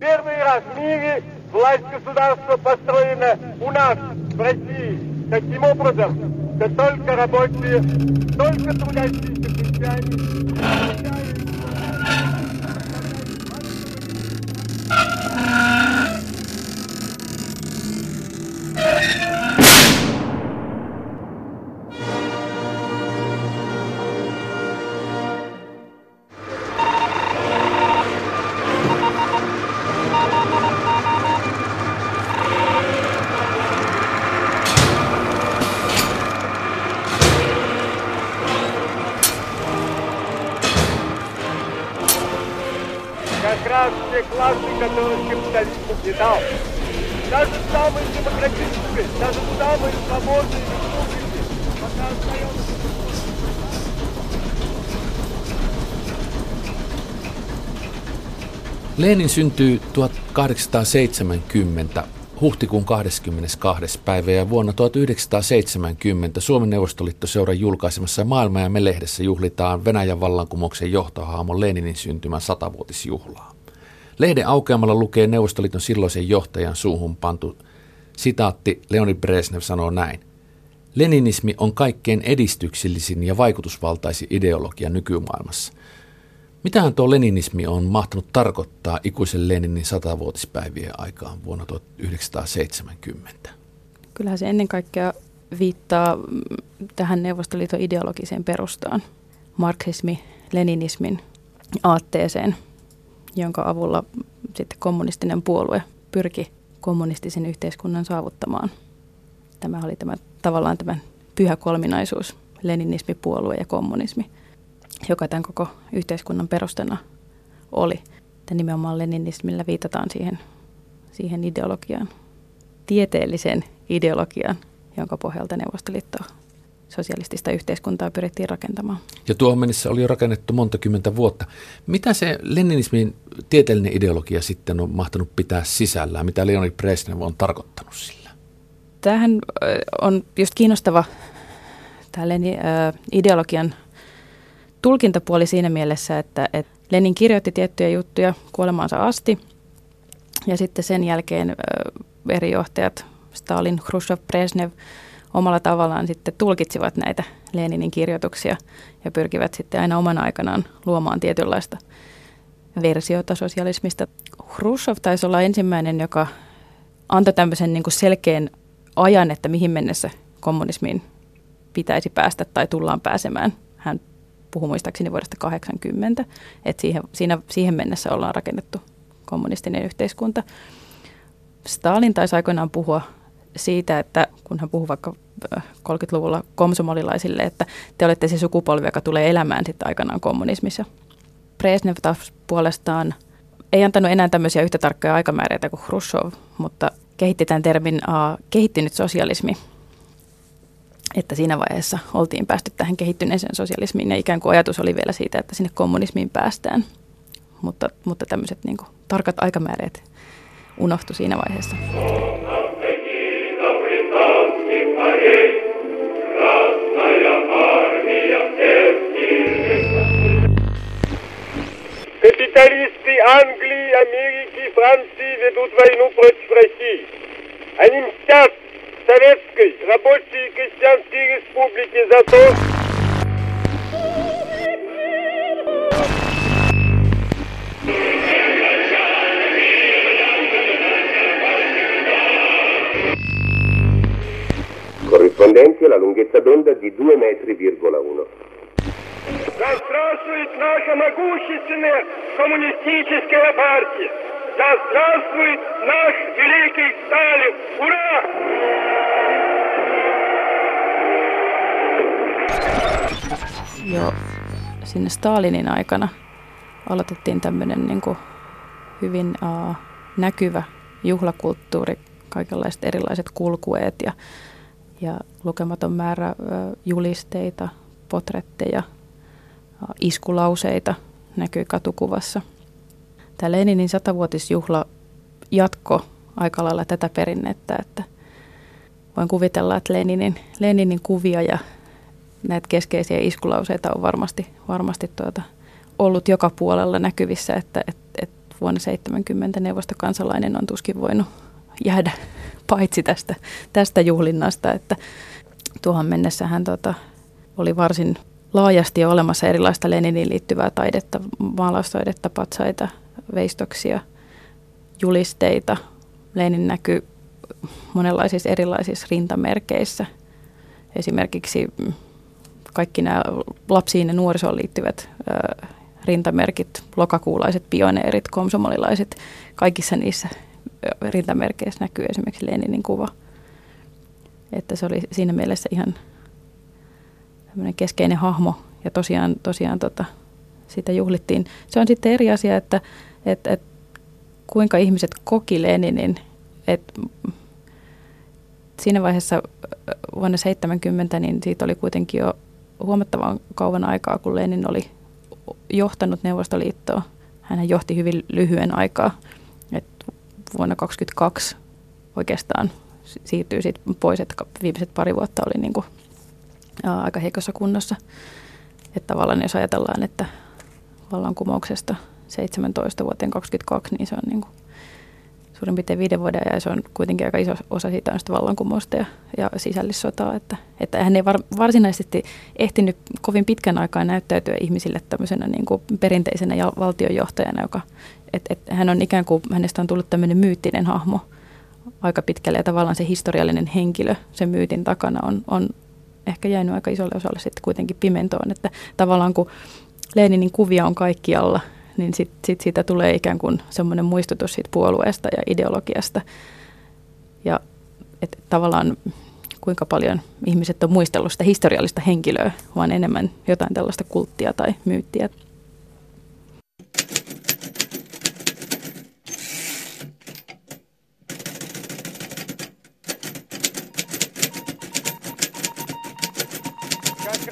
Первый раз в мире власть государства построена у нас, в России, таким образом, что только рабочие, только трудящиеся крестьяне классы, которых капитализм не дал. Даже самые демократические, даже самые свободные республики пока остается Lenin syntyy 1870 huhtikuun 22. päivä ja vuonna 1970 Suomen Neuvostoliittoseuran julkaisemassa Maailma ja me lehdessä juhlitaan Venäjän vallankumouksen johtohaamon Leninin syntymän satavuotisjuhlaa. Lehden aukeamalla lukee Neuvostoliiton silloisen johtajan suuhun pantu sitaatti Leonid Brezhnev sanoo näin. Leninismi on kaikkein edistyksellisin ja vaikutusvaltaisin ideologia nykymaailmassa. Mitähän tuo leninismi on mahtanut tarkoittaa ikuisen Leninin satavuotispäivien aikaan vuonna 1970? Kyllähän se ennen kaikkea viittaa mm, tähän Neuvostoliiton ideologiseen perustaan, marksismi, leninismin aatteeseen, jonka avulla sitten kommunistinen puolue pyrki kommunistisen yhteiskunnan saavuttamaan. Tämä oli tämä, tavallaan tämä pyhä kolminaisuus, leninismi, puolue ja kommunismi – joka tämän koko yhteiskunnan perustana oli. Ja nimenomaan leninismillä viitataan siihen, siihen ideologiaan, tieteelliseen ideologiaan, jonka pohjalta Neuvostoliitto sosialistista yhteiskuntaa pyrittiin rakentamaan. Ja tuohon mennessä oli jo rakennettu monta kymmentä vuotta. Mitä se leninismin tieteellinen ideologia sitten on mahtanut pitää sisällään? Mitä Leonid Brezhnev on tarkoittanut sillä? Tämähän on just kiinnostava tämä ideologian tulkintapuoli siinä mielessä, että, että Lenin kirjoitti tiettyjä juttuja kuolemaansa asti ja sitten sen jälkeen eri johtajat, Stalin, Khrushchev, Brezhnev, omalla tavallaan sitten tulkitsivat näitä Leninin kirjoituksia ja pyrkivät sitten aina oman aikanaan luomaan tietynlaista versiota sosialismista. Khrushchev taisi olla ensimmäinen, joka antoi tämmöisen niin kuin selkeän ajan, että mihin mennessä kommunismiin pitäisi päästä tai tullaan pääsemään. Hän puhuu muistaakseni vuodesta 80, että siihen, siinä, siihen mennessä ollaan rakennettu kommunistinen yhteiskunta. Stalin taisi aikoinaan puhua siitä, että kun hän puhuu vaikka 30-luvulla äh, komsomolilaisille, että te olette se sukupolvi, joka tulee elämään sitten aikanaan kommunismissa. Brezhnev taas puolestaan ei antanut enää tämmöisiä yhtä tarkkoja aikamääreitä kuin Khrushchev, mutta kehitti tämän termin uh, kehittynyt sosialismi – että siinä vaiheessa oltiin päästy tähän kehittyneeseen sosialismiin ja ikään kuin ajatus oli vielä siitä, että sinne kommunismiin päästään. Mutta, mutta tämmöiset niin kuin, tarkat aikamääreet unohtu siinä vaiheessa. Капиталисты Англии, Америки, Франции ведут войну против России. Они мстят Советской Рабочей и Крестьянской Республики за то, corrispondenti alla lunghezza d'onda di 2 metri,1. Да здравствует наша могущественная коммунистическая партия! Да здравствует наш великий Сталин! Ура! jo sinne Stalinin aikana aloitettiin tämmöinen niin kuin hyvin uh, näkyvä juhlakulttuuri, kaikenlaiset erilaiset kulkueet ja, ja lukematon määrä uh, julisteita, potretteja, uh, iskulauseita näkyy katukuvassa. Tämä Leninin satavuotisjuhla jatko aika lailla tätä perinnettä, että voin kuvitella, että Leninin, Leninin kuvia ja näitä keskeisiä iskulauseita on varmasti, varmasti tuota, ollut joka puolella näkyvissä, että et, et vuonna 70 neuvostokansalainen on tuskin voinut jäädä paitsi tästä, tästä juhlinnasta, että tuohon mennessä hän tota, oli varsin laajasti olemassa erilaista Leniniin liittyvää taidetta, maalaustaidetta, patsaita, veistoksia, julisteita. Lenin näkyy monenlaisissa erilaisissa rintamerkeissä. Esimerkiksi kaikki nämä lapsiin ja nuorisoon liittyvät ö, rintamerkit, lokakuulaiset, pioneerit, komsomolilaiset, kaikissa niissä rintamerkeissä näkyy esimerkiksi Leninin kuva. Että se oli siinä mielessä ihan keskeinen hahmo ja tosiaan, tosiaan tota, sitä juhlittiin. Se on sitten eri asia, että et, et, kuinka ihmiset koki Leninin. Et, siinä vaiheessa vuonna 70 niin siitä oli kuitenkin jo huomattavan kauan aikaa, kun Lenin oli johtanut Neuvostoliittoa. Hän johti hyvin lyhyen aikaa. Et vuonna 2022 oikeastaan siirtyy siitä pois, että viimeiset pari vuotta oli niin kuin, ää, aika heikossa kunnossa. Että tavallaan jos ajatellaan, että vallankumouksesta 17 vuoteen 22, niin se on niin kuin suurin piirtein viiden vuoden ja se on kuitenkin aika iso osa siitä on vallankumousta ja, ja sisällissotaa. Että, että hän ei var, varsinaisesti ehtinyt kovin pitkän aikaa näyttäytyä ihmisille tämmöisenä niin kuin perinteisenä ja valtionjohtajana, joka, et, et hän on ikään kuin, hänestä on tullut tämmöinen myyttinen hahmo aika pitkälle ja tavallaan se historiallinen henkilö sen myytin takana on, on ehkä jäänyt aika isolle osalle sitten kuitenkin pimentoon, että tavallaan kun Leninin kuvia on kaikkialla, niin sitten sit siitä tulee ikään kuin semmoinen muistutus siitä puolueesta ja ideologiasta. Ja et tavallaan kuinka paljon ihmiset on muistellut sitä historiallista henkilöä, vaan enemmän jotain tällaista kulttia tai myyttiä.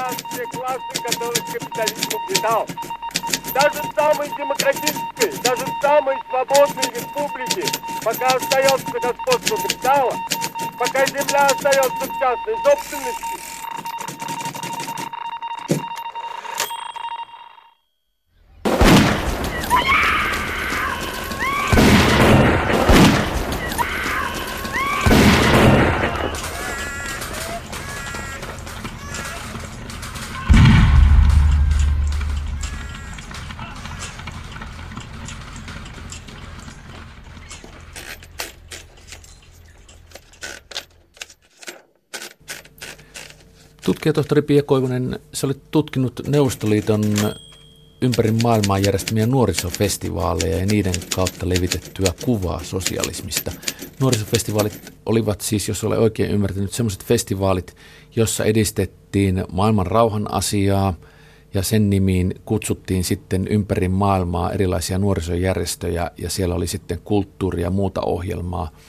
Классы, которых капитализм угнетал. Даже самой демократической, даже самой свободной республике, пока остается господство капитала, пока земля остается в частной собственности, Tutkija tohtori Pia Koivunen, sä olet tutkinut Neuvostoliiton ympäri maailmaa järjestämiä nuorisofestivaaleja ja niiden kautta levitettyä kuvaa sosialismista. Nuorisofestivaalit olivat siis, jos olen oikein ymmärtänyt, sellaiset festivaalit, jossa edistettiin maailman rauhan asiaa ja sen nimiin kutsuttiin sitten ympäri maailmaa erilaisia nuorisojärjestöjä ja siellä oli sitten kulttuuria ja muuta ohjelmaa –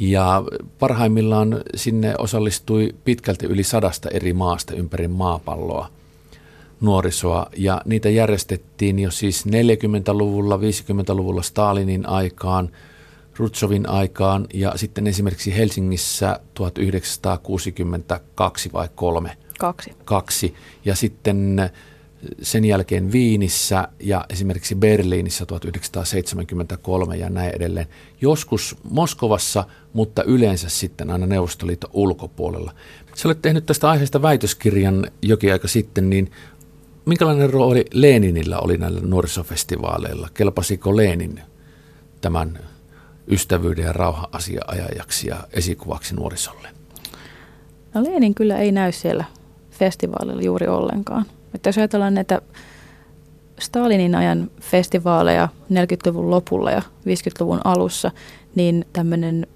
ja parhaimmillaan sinne osallistui pitkälti yli sadasta eri maasta ympäri maapalloa nuorisoa. Ja niitä järjestettiin jo siis 40-luvulla, 50-luvulla Stalinin aikaan, Rutsovin aikaan ja sitten esimerkiksi Helsingissä 1962 vai kolme? Kaksi. Kaksi. Ja sitten sen jälkeen Viinissä ja esimerkiksi Berliinissä 1973 ja näin edelleen. Joskus Moskovassa, mutta yleensä sitten aina Neuvostoliiton ulkopuolella. Sä olet tehnyt tästä aiheesta väitöskirjan jokin aika sitten, niin minkälainen rooli Leninillä oli näillä nuorisofestivaaleilla? Kelpasiko Lenin tämän ystävyyden ja rauhan asia-ajajaksi ja esikuvaksi nuorisolle? No Lenin kyllä ei näy siellä festivaalilla juuri ollenkaan. Että jos ajatellaan näitä Stalinin ajan festivaaleja 40-luvun lopulla ja 50-luvun alussa, niin tämmöinen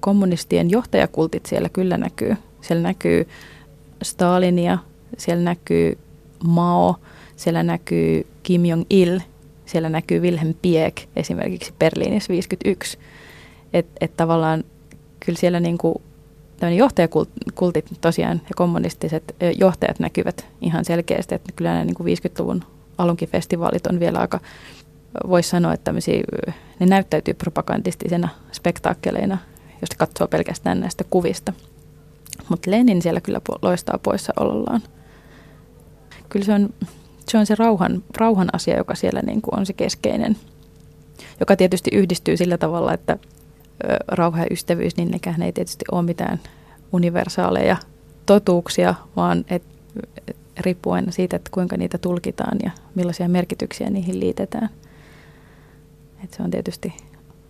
kommunistien johtajakultit siellä kyllä näkyy. Siellä näkyy Stalinia, siellä näkyy Mao, siellä näkyy Kim Jong-il, siellä näkyy Wilhelm Pieck esimerkiksi Berliinissä 51. Että et tavallaan kyllä siellä niinku johtajakultit tosiaan ja kommunistiset johtajat näkyvät ihan selkeästi, että kyllä nämä niin kuin 50-luvun alunkin festivaalit on vielä aika, voisi sanoa, että ne näyttäytyy propagandistisena spektaakkeleina, jos katsoo pelkästään näistä kuvista. Mutta Lenin siellä kyllä loistaa poissaolollaan. Kyllä se on se, on se rauhan, rauhan asia, joka siellä niin kuin on se keskeinen. joka tietysti yhdistyy sillä tavalla, että rauha ja ystävyys, niin nekään ei tietysti ole mitään universaaleja totuuksia, vaan et, et, riippuu aina siitä, että kuinka niitä tulkitaan ja millaisia merkityksiä niihin liitetään. Et se on tietysti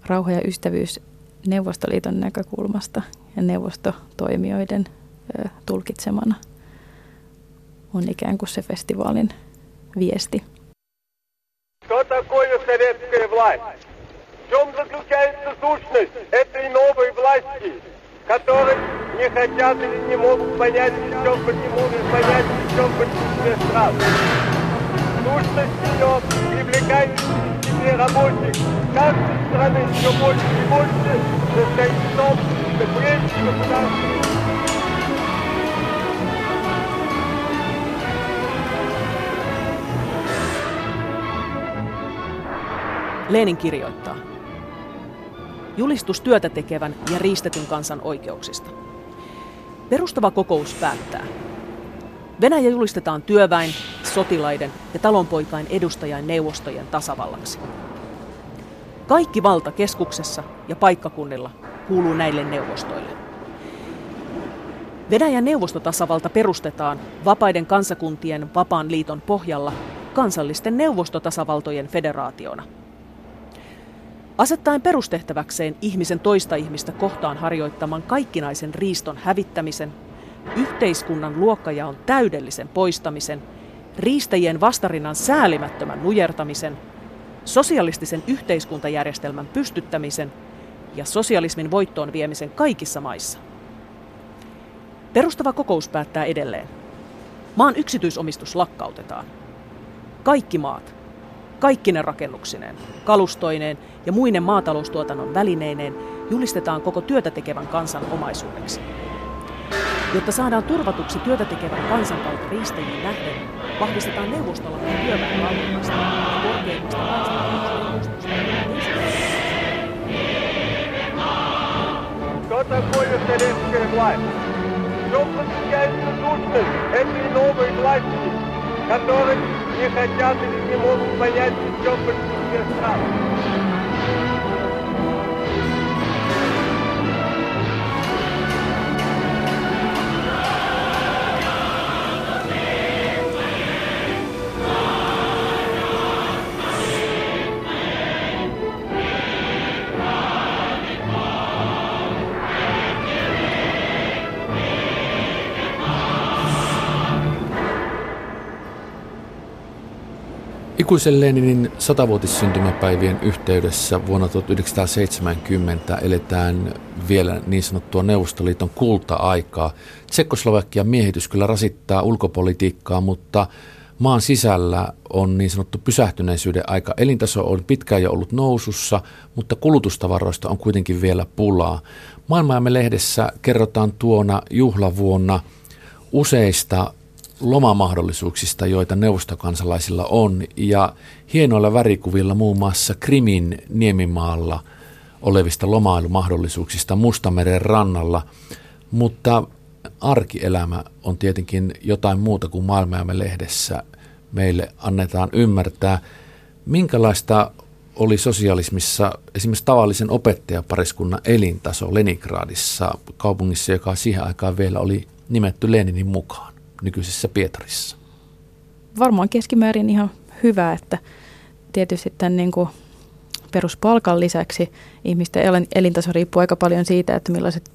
rauha ja ystävyys Neuvostoliiton näkökulmasta ja neuvostotoimijoiden ö, tulkitsemana on ikään kuin se festivaalin viesti. Что такое советская власть? В чем заключается сущность этой новой власти, которой не хотят или не могут понять, причем почему не понять, причем большинстве стран? Сущность ее привлекает к себе рабочих каждой страны все больше и больше состоит в том, что прежде государственные Lenin kirjoittaa. Julistus työtä tekevän ja riistetyn kansan oikeuksista. Perustava kokous päättää. Venäjä julistetaan työväen, sotilaiden ja talonpoikain edustajain neuvostojen tasavallaksi. Kaikki valta keskuksessa ja paikkakunnilla kuuluu näille neuvostoille. Venäjän neuvostotasavalta perustetaan vapaiden kansakuntien vapaan liiton pohjalla kansallisten neuvostotasavaltojen federaationa – asettaen perustehtäväkseen ihmisen toista ihmistä kohtaan harjoittaman kaikkinaisen riiston hävittämisen, yhteiskunnan luokkajaon täydellisen poistamisen, riistäjien vastarinnan säälimättömän nujertamisen, sosialistisen yhteiskuntajärjestelmän pystyttämisen ja sosialismin voittoon viemisen kaikissa maissa. Perustava kokous päättää edelleen. Maan yksityisomistus lakkautetaan. Kaikki maat, kaikkine rakennuksineen, kalustoineen ja muinen maataloustuotannon välineineen julistetaan koko työtä tekevän kansan omaisuudeksi. Jotta saadaan turvatuksi työtä tekevän kansan kautta riistäjien nähden, vahvistetaan neuvostolainen työväen valvonnasta ja korkeimmasta kansanvaltaisesta Gott erfolge der letzten Gleis. Suchen Sie не хотят или не могут понять в чем большинстве стран? Ikuisen Leninin satavuotissyntymäpäivien yhteydessä vuonna 1970 eletään vielä niin sanottua Neuvostoliiton kulta-aikaa. Tsekkoslovakian miehitys kyllä rasittaa ulkopolitiikkaa, mutta maan sisällä on niin sanottu pysähtyneisyyden aika. Elintaso on pitkään jo ollut nousussa, mutta kulutustavaroista on kuitenkin vielä pulaa. Maailmaamme lehdessä kerrotaan tuona juhlavuonna useista lomamahdollisuuksista, joita neuvostokansalaisilla on, ja hienoilla värikuvilla muun muassa Krimin niemimaalla olevista lomailumahdollisuuksista Mustameren rannalla, mutta arkielämä on tietenkin jotain muuta kuin maailmamme lehdessä meille annetaan ymmärtää. Minkälaista oli sosialismissa esimerkiksi tavallisen opettajapariskunnan elintaso Leningradissa, kaupungissa, joka siihen aikaan vielä oli nimetty Leninin mukaan? Nykyisessä Pietarissa? Varmaan keskimäärin ihan hyvä, että tietysti tämän niin kuin peruspalkan lisäksi ihmisten elintaso riippuu aika paljon siitä, että millaiset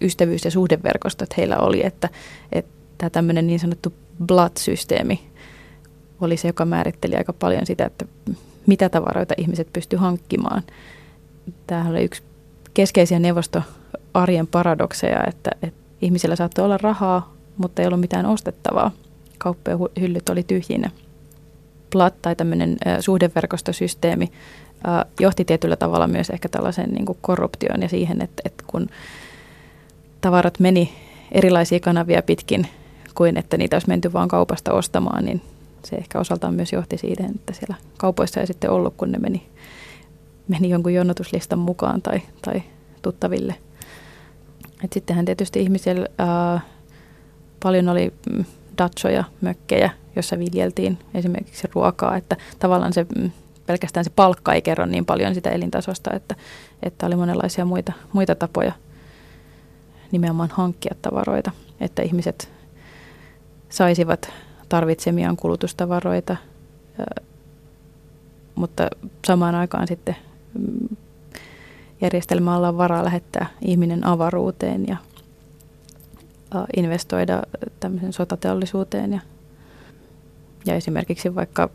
ystävyys- ja suhdeverkostot heillä oli, että, että tämmöinen niin sanottu blood-systeemi oli se, joka määritteli aika paljon sitä, että mitä tavaroita ihmiset pysty hankkimaan. Tämähän oli yksi keskeisiä neuvostoarjen paradokseja, että, että ihmisillä saattoi olla rahaa, mutta ei ollut mitään ostettavaa. Kauppojen hyllyt oli tyhjinä. Plat tai tämmöinen suhdeverkostosysteemi johti tietyllä tavalla myös ehkä tällaisen niin kuin korruptioon ja siihen, että, että kun tavarat meni erilaisia kanavia pitkin kuin että niitä olisi menty vain kaupasta ostamaan, niin se ehkä osaltaan myös johti siihen, että siellä kaupoissa ei sitten ollut, kun ne meni, meni jonkun jonotuslistan mukaan tai, tai tuttaville. Et sittenhän tietysti ihmisillä ää, paljon oli mm, datsoja, mökkejä, jossa viljeltiin esimerkiksi ruokaa, että tavallaan se mm, pelkästään se palkka ei kerro niin paljon sitä elintasosta, että, että oli monenlaisia muita, muita tapoja nimenomaan hankkia tavaroita, että ihmiset saisivat tarvitsemiaan kulutustavaroita, mutta samaan aikaan sitten mm, järjestelmällä on varaa lähettää ihminen avaruuteen ja investoida tämmöisen sotateollisuuteen ja, ja esimerkiksi vaikka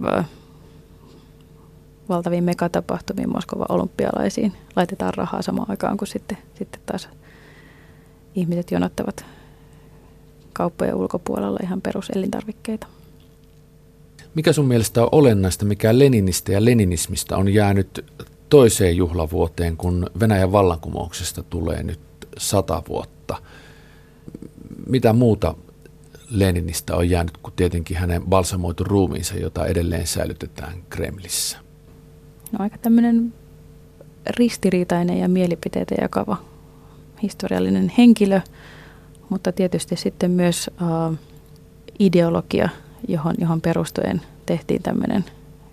valtaviin megatapahtumiin Moskovan olympialaisiin laitetaan rahaa samaan aikaan, kun sitten, sitten taas ihmiset jonottavat kauppojen ulkopuolella ihan peruselintarvikkeita. Mikä sun mielestä on olennaista, mikä Leninistä ja leninismistä on jäänyt toiseen juhlavuoteen, kun Venäjän vallankumouksesta tulee nyt sata vuotta? Mitä muuta Leninistä on jäänyt kuin tietenkin hänen balsamoitu ruumiinsa, jota edelleen säilytetään Kremlissä? No aika tämmöinen ristiriitainen ja mielipiteitä jakava historiallinen henkilö, mutta tietysti sitten myös uh, ideologia, johon, johon perustuen tehtiin tämmöinen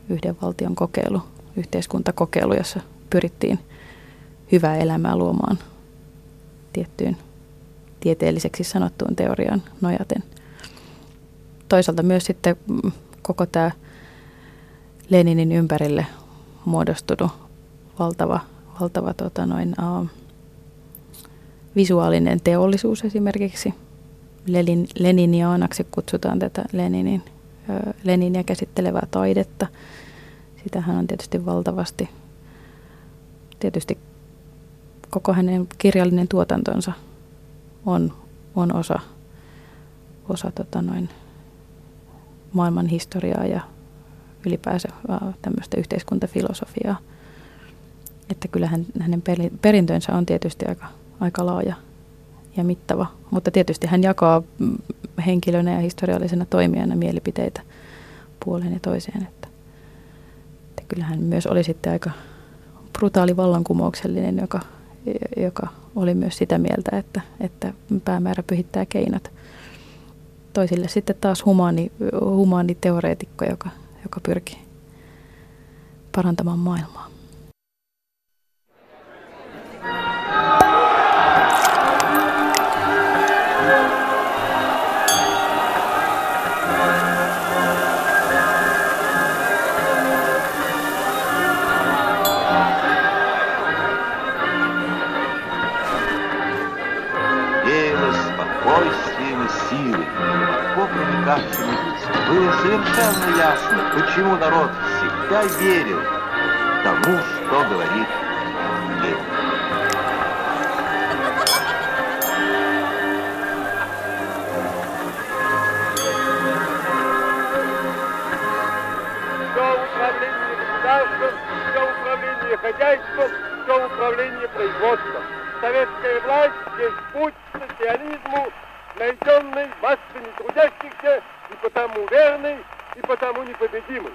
yhden valtion kokeilu, yhteiskuntakokeilu, jossa pyrittiin hyvää elämää luomaan tiettyyn tieteelliseksi sanottuun teoriaan nojaten. Toisaalta myös sitten mm, koko tämä Leninin ympärille muodostunut valtava, valtava tota noin, uh, visuaalinen teollisuus esimerkiksi. Lenin, Leniniaanaksi kutsutaan tätä Leninin, uh, Leninia käsittelevää taidetta. Sitähän on tietysti valtavasti. Tietysti koko hänen kirjallinen tuotantonsa on, on osa, osa tota noin, maailman historiaa ja ylipäänsä tämmöistä yhteiskuntafilosofiaa. Että kyllähän hänen perintönsä on tietysti aika, aika laaja ja mittava, mutta tietysti hän jakaa mm, henkilönä ja historiallisena toimijana mielipiteitä puoleen ja toiseen. Että, että kyllähän myös oli sitten aika brutaali vallankumouksellinen, joka, joka oli myös sitä mieltä, että, että päämäärä pyhittää keinot. Toisille sitten taas humaani, humaani teoreetikko, joka joka pyrkii parantamaan maailmaa. Хозяйством, все управление производством. Советская власть есть путь к социализму, найденный массами трудящихся и потому верный, и потому непобедимый.